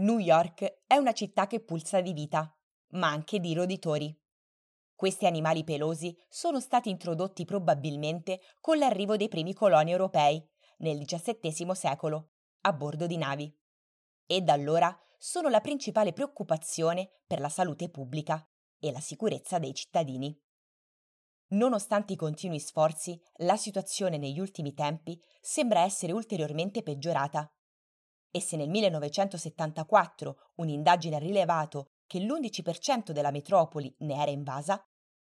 New York è una città che pulsa di vita, ma anche di roditori. Questi animali pelosi sono stati introdotti probabilmente con l'arrivo dei primi coloni europei nel XVII secolo, a bordo di navi. E da allora sono la principale preoccupazione per la salute pubblica e la sicurezza dei cittadini. Nonostante i continui sforzi, la situazione negli ultimi tempi sembra essere ulteriormente peggiorata e se nel 1974 un'indagine ha rilevato che l'11% della metropoli ne era invasa,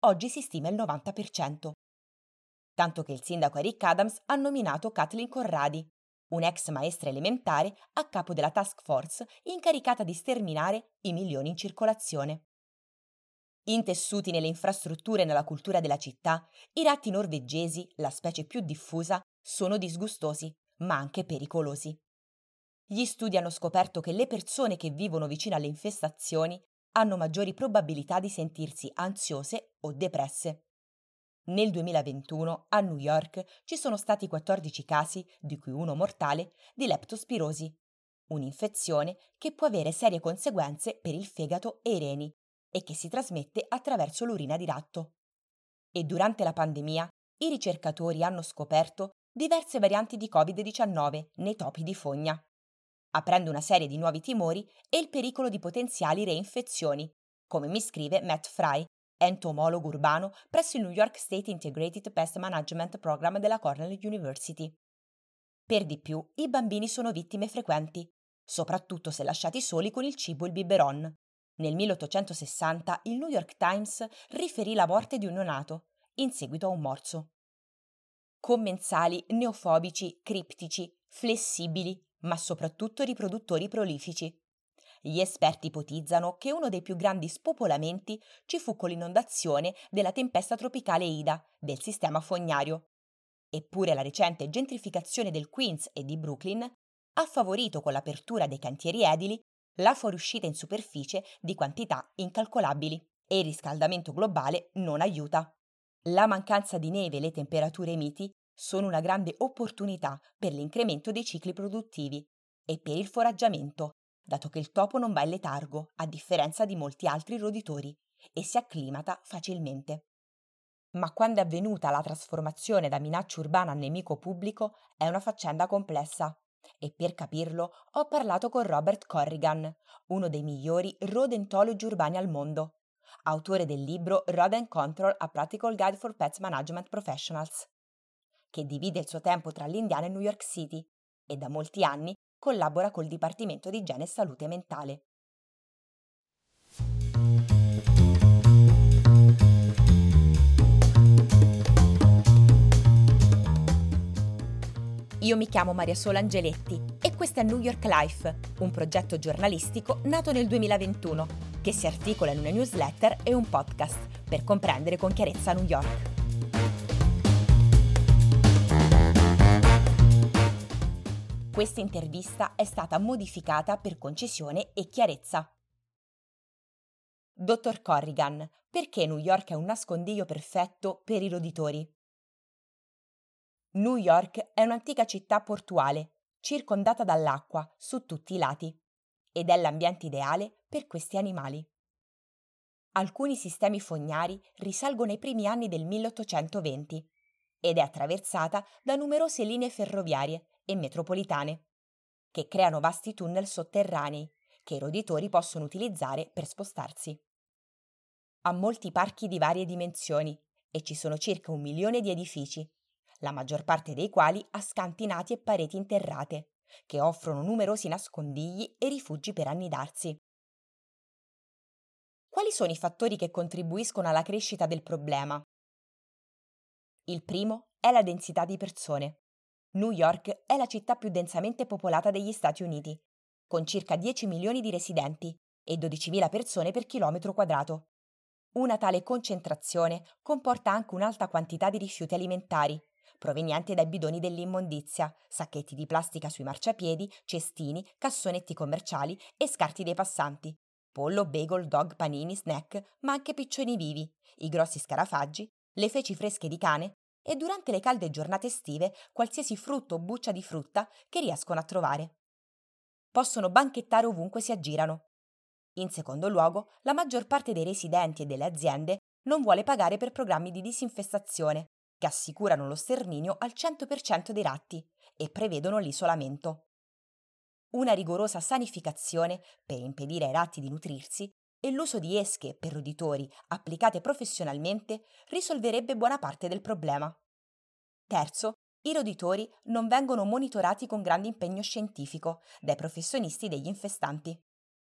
oggi si stima il 90%. Tanto che il sindaco Eric Adams ha nominato Kathleen Corradi, un'ex maestra elementare a capo della task force incaricata di sterminare i milioni in circolazione. Intessuti nelle infrastrutture e nella cultura della città, i ratti norvegesi, la specie più diffusa, sono disgustosi, ma anche pericolosi. Gli studi hanno scoperto che le persone che vivono vicino alle infestazioni hanno maggiori probabilità di sentirsi ansiose o depresse. Nel 2021 a New York ci sono stati 14 casi, di cui uno mortale, di leptospirosi, un'infezione che può avere serie conseguenze per il fegato e i reni e che si trasmette attraverso l'urina di ratto. E durante la pandemia i ricercatori hanno scoperto diverse varianti di Covid-19 nei topi di fogna aprendo una serie di nuovi timori e il pericolo di potenziali reinfezioni, come mi scrive Matt Fry, entomologo urbano presso il New York State Integrated Pest Management Program della Cornell University. Per di più, i bambini sono vittime frequenti, soprattutto se lasciati soli con il cibo e il biberon. Nel 1860 il New York Times riferì la morte di un neonato, in seguito a un morso. Commensali neofobici, criptici, flessibili, ma soprattutto riproduttori prolifici. Gli esperti ipotizzano che uno dei più grandi spopolamenti ci fu con l'inondazione della tempesta tropicale Ida del sistema fognario. Eppure la recente gentrificazione del Queens e di Brooklyn ha favorito con l'apertura dei cantieri edili la fuoriuscita in superficie di quantità incalcolabili e il riscaldamento globale non aiuta. La mancanza di neve e le temperature miti sono una grande opportunità per l'incremento dei cicli produttivi e per il foraggiamento, dato che il topo non va in letargo, a differenza di molti altri roditori, e si acclimata facilmente. Ma quando è avvenuta la trasformazione da minaccia urbana a nemico pubblico è una faccenda complessa. E per capirlo ho parlato con Robert Corrigan, uno dei migliori rodentologi urbani al mondo, autore del libro Rodent Control A Practical Guide for Pets Management Professionals che divide il suo tempo tra l'Indiana e New York City e da molti anni collabora col Dipartimento di Igiene e Salute Mentale. Io mi chiamo Maria Sola Angeletti e questo è New York Life, un progetto giornalistico nato nel 2021 che si articola in una newsletter e un podcast per comprendere con chiarezza New York. Questa intervista è stata modificata per concisione e chiarezza. Dottor Corrigan, perché New York è un nascondiglio perfetto per i roditori? New York è un'antica città portuale, circondata dall'acqua su tutti i lati, ed è l'ambiente ideale per questi animali. Alcuni sistemi fognari risalgono ai primi anni del 1820 ed è attraversata da numerose linee ferroviarie e metropolitane, che creano vasti tunnel sotterranei che i roditori possono utilizzare per spostarsi. Ha molti parchi di varie dimensioni e ci sono circa un milione di edifici, la maggior parte dei quali ha scantinati e pareti interrate, che offrono numerosi nascondigli e rifugi per annidarsi. Quali sono i fattori che contribuiscono alla crescita del problema? Il primo è la densità di persone. New York è la città più densamente popolata degli Stati Uniti, con circa 10 milioni di residenti e 12.000 persone per chilometro quadrato. Una tale concentrazione comporta anche un'alta quantità di rifiuti alimentari, provenienti dai bidoni dell'immondizia, sacchetti di plastica sui marciapiedi, cestini, cassonetti commerciali e scarti dei passanti, pollo, bagel, dog, panini, snack, ma anche piccioni vivi, i grossi scarafaggi, le feci fresche di cane e durante le calde giornate estive qualsiasi frutto o buccia di frutta che riescono a trovare. possono banchettare ovunque si aggirano. In secondo luogo, la maggior parte dei residenti e delle aziende non vuole pagare per programmi di disinfestazione, che assicurano lo sterminio al 100% dei ratti e prevedono l'isolamento. Una rigorosa sanificazione per impedire ai ratti di nutrirsi e l'uso di esche per roditori applicate professionalmente risolverebbe buona parte del problema. Terzo, i roditori non vengono monitorati con grande impegno scientifico dai professionisti degli infestanti.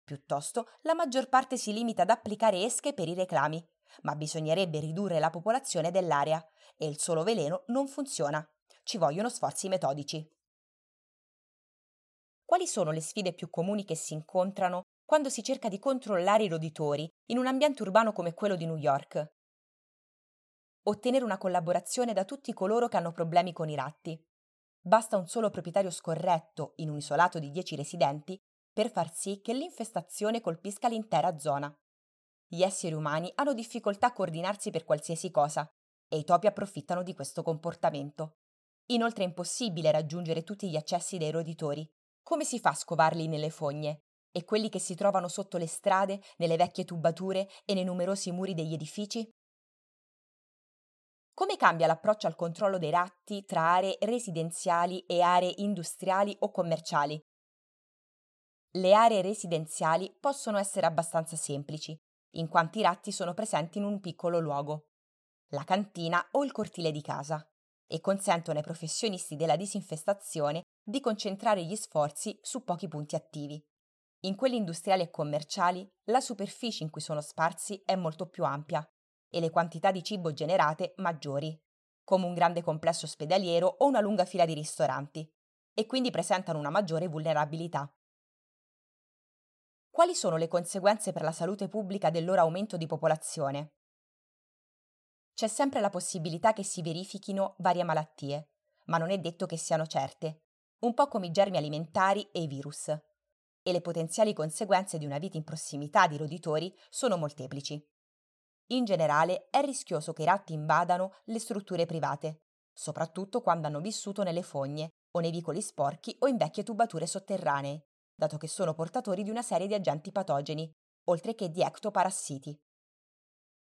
Piuttosto, la maggior parte si limita ad applicare esche per i reclami, ma bisognerebbe ridurre la popolazione dell'area e il solo veleno non funziona. Ci vogliono sforzi metodici. Quali sono le sfide più comuni che si incontrano quando si cerca di controllare i roditori in un ambiente urbano come quello di New York. Ottenere una collaborazione da tutti coloro che hanno problemi con i ratti. Basta un solo proprietario scorretto in un isolato di 10 residenti per far sì che l'infestazione colpisca l'intera zona. Gli esseri umani hanno difficoltà a coordinarsi per qualsiasi cosa e i topi approfittano di questo comportamento. Inoltre è impossibile raggiungere tutti gli accessi dei roditori. Come si fa a scovarli nelle fogne? E quelli che si trovano sotto le strade, nelle vecchie tubature e nei numerosi muri degli edifici? Come cambia l'approccio al controllo dei ratti tra aree residenziali e aree industriali o commerciali? Le aree residenziali possono essere abbastanza semplici, in quanto i ratti sono presenti in un piccolo luogo, la cantina o il cortile di casa, e consentono ai professionisti della disinfestazione di concentrare gli sforzi su pochi punti attivi. In quelli industriali e commerciali la superficie in cui sono sparsi è molto più ampia e le quantità di cibo generate maggiori, come un grande complesso ospedaliero o una lunga fila di ristoranti, e quindi presentano una maggiore vulnerabilità. Quali sono le conseguenze per la salute pubblica del loro aumento di popolazione? C'è sempre la possibilità che si verifichino varie malattie, ma non è detto che siano certe, un po' come i germi alimentari e i virus e le potenziali conseguenze di una vita in prossimità di roditori sono molteplici. In generale è rischioso che i ratti invadano le strutture private, soprattutto quando hanno vissuto nelle fogne o nei vicoli sporchi o in vecchie tubature sotterranee, dato che sono portatori di una serie di agenti patogeni, oltre che di ectoparassiti.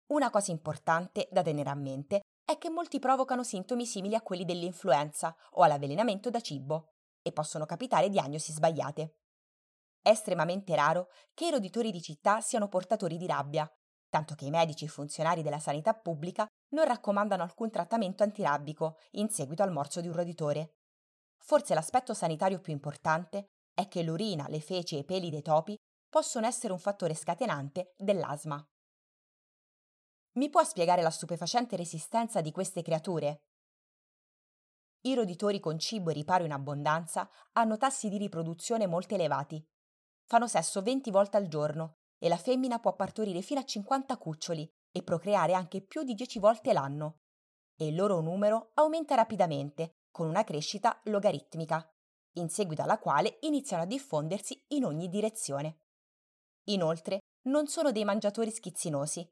Una cosa importante da tenere a mente è che molti provocano sintomi simili a quelli dell'influenza o all'avvelenamento da cibo e possono capitare diagnosi sbagliate. È estremamente raro che i roditori di città siano portatori di rabbia, tanto che i medici e funzionari della sanità pubblica non raccomandano alcun trattamento antirabbico in seguito al morso di un roditore. Forse l'aspetto sanitario più importante è che l'urina, le feci e i peli dei topi possono essere un fattore scatenante dell'asma. Mi può spiegare la stupefacente resistenza di queste creature? I roditori con cibo e riparo in abbondanza hanno tassi di riproduzione molto elevati Fanno sesso 20 volte al giorno e la femmina può partorire fino a 50 cuccioli e procreare anche più di 10 volte l'anno. E il loro numero aumenta rapidamente, con una crescita logaritmica, in seguito alla quale iniziano a diffondersi in ogni direzione. Inoltre, non sono dei mangiatori schizzinosi.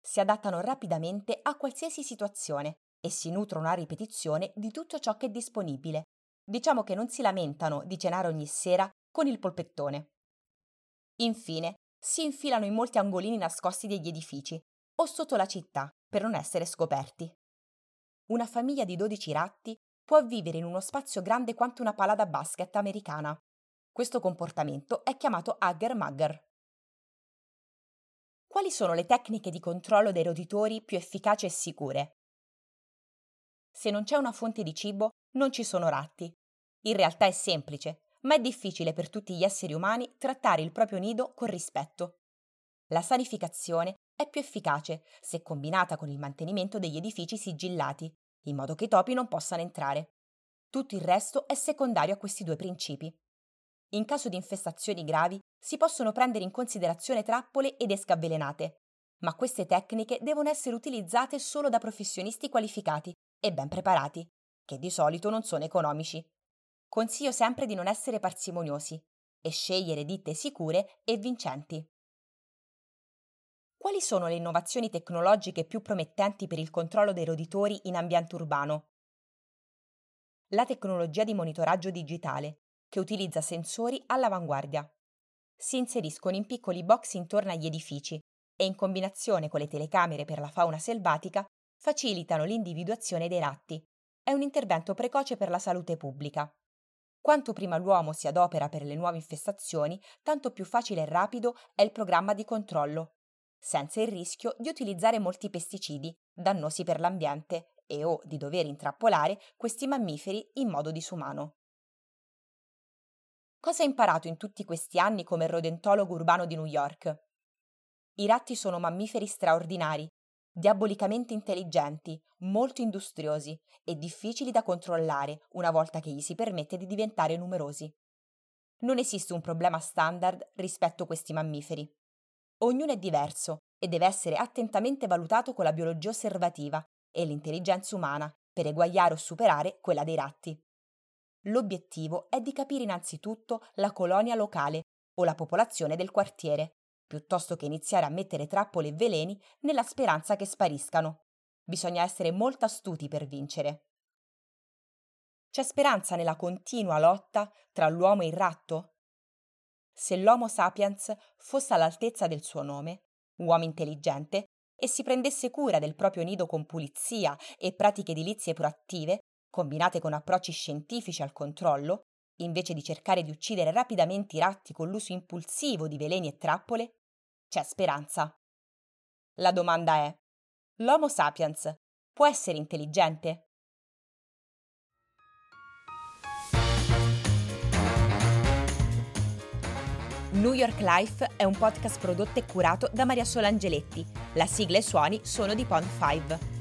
Si adattano rapidamente a qualsiasi situazione e si nutrono a ripetizione di tutto ciò che è disponibile. Diciamo che non si lamentano di cenare ogni sera con il polpettone. Infine, si infilano in molti angolini nascosti degli edifici o sotto la città per non essere scoperti. Una famiglia di 12 ratti può vivere in uno spazio grande quanto una pala da basket americana. Questo comportamento è chiamato hugger-mugger. Quali sono le tecniche di controllo dei roditori più efficaci e sicure? Se non c'è una fonte di cibo, non ci sono ratti. In realtà è semplice ma è difficile per tutti gli esseri umani trattare il proprio nido con rispetto. La sanificazione è più efficace se combinata con il mantenimento degli edifici sigillati, in modo che i topi non possano entrare. Tutto il resto è secondario a questi due principi. In caso di infestazioni gravi si possono prendere in considerazione trappole ed esche avvelenate, ma queste tecniche devono essere utilizzate solo da professionisti qualificati e ben preparati, che di solito non sono economici. Consiglio sempre di non essere parsimoniosi e scegliere ditte sicure e vincenti. Quali sono le innovazioni tecnologiche più promettenti per il controllo dei roditori in ambiente urbano? La tecnologia di monitoraggio digitale, che utilizza sensori all'avanguardia. Si inseriscono in piccoli box intorno agli edifici e in combinazione con le telecamere per la fauna selvatica facilitano l'individuazione dei ratti. È un intervento precoce per la salute pubblica. Quanto prima l'uomo si adopera per le nuove infestazioni, tanto più facile e rapido è il programma di controllo, senza il rischio di utilizzare molti pesticidi, dannosi per l'ambiente, e o di dover intrappolare questi mammiferi in modo disumano. Cosa ha imparato in tutti questi anni come rodentologo urbano di New York? I ratti sono mammiferi straordinari, diabolicamente intelligenti, molto industriosi e difficili da controllare una volta che gli si permette di diventare numerosi. Non esiste un problema standard rispetto a questi mammiferi. Ognuno è diverso e deve essere attentamente valutato con la biologia osservativa e l'intelligenza umana per eguagliare o superare quella dei ratti. L'obiettivo è di capire innanzitutto la colonia locale o la popolazione del quartiere, piuttosto che iniziare a mettere trappole e veleni nella speranza che spariscano. Bisogna essere molto astuti per vincere. C'è speranza nella continua lotta tra l'uomo e il ratto? Se l'Homo sapiens fosse all'altezza del suo nome, uomo intelligente, e si prendesse cura del proprio nido con pulizia e pratiche edilizie proattive, combinate con approcci scientifici al controllo, invece di cercare di uccidere rapidamente i ratti con l'uso impulsivo di veleni e trappole, c'è speranza. La domanda è: l'Homo sapiens può essere intelligente? New York Life è un podcast prodotto e curato da Maria Sola Angeletti. La sigla e i suoni sono di Pond 5.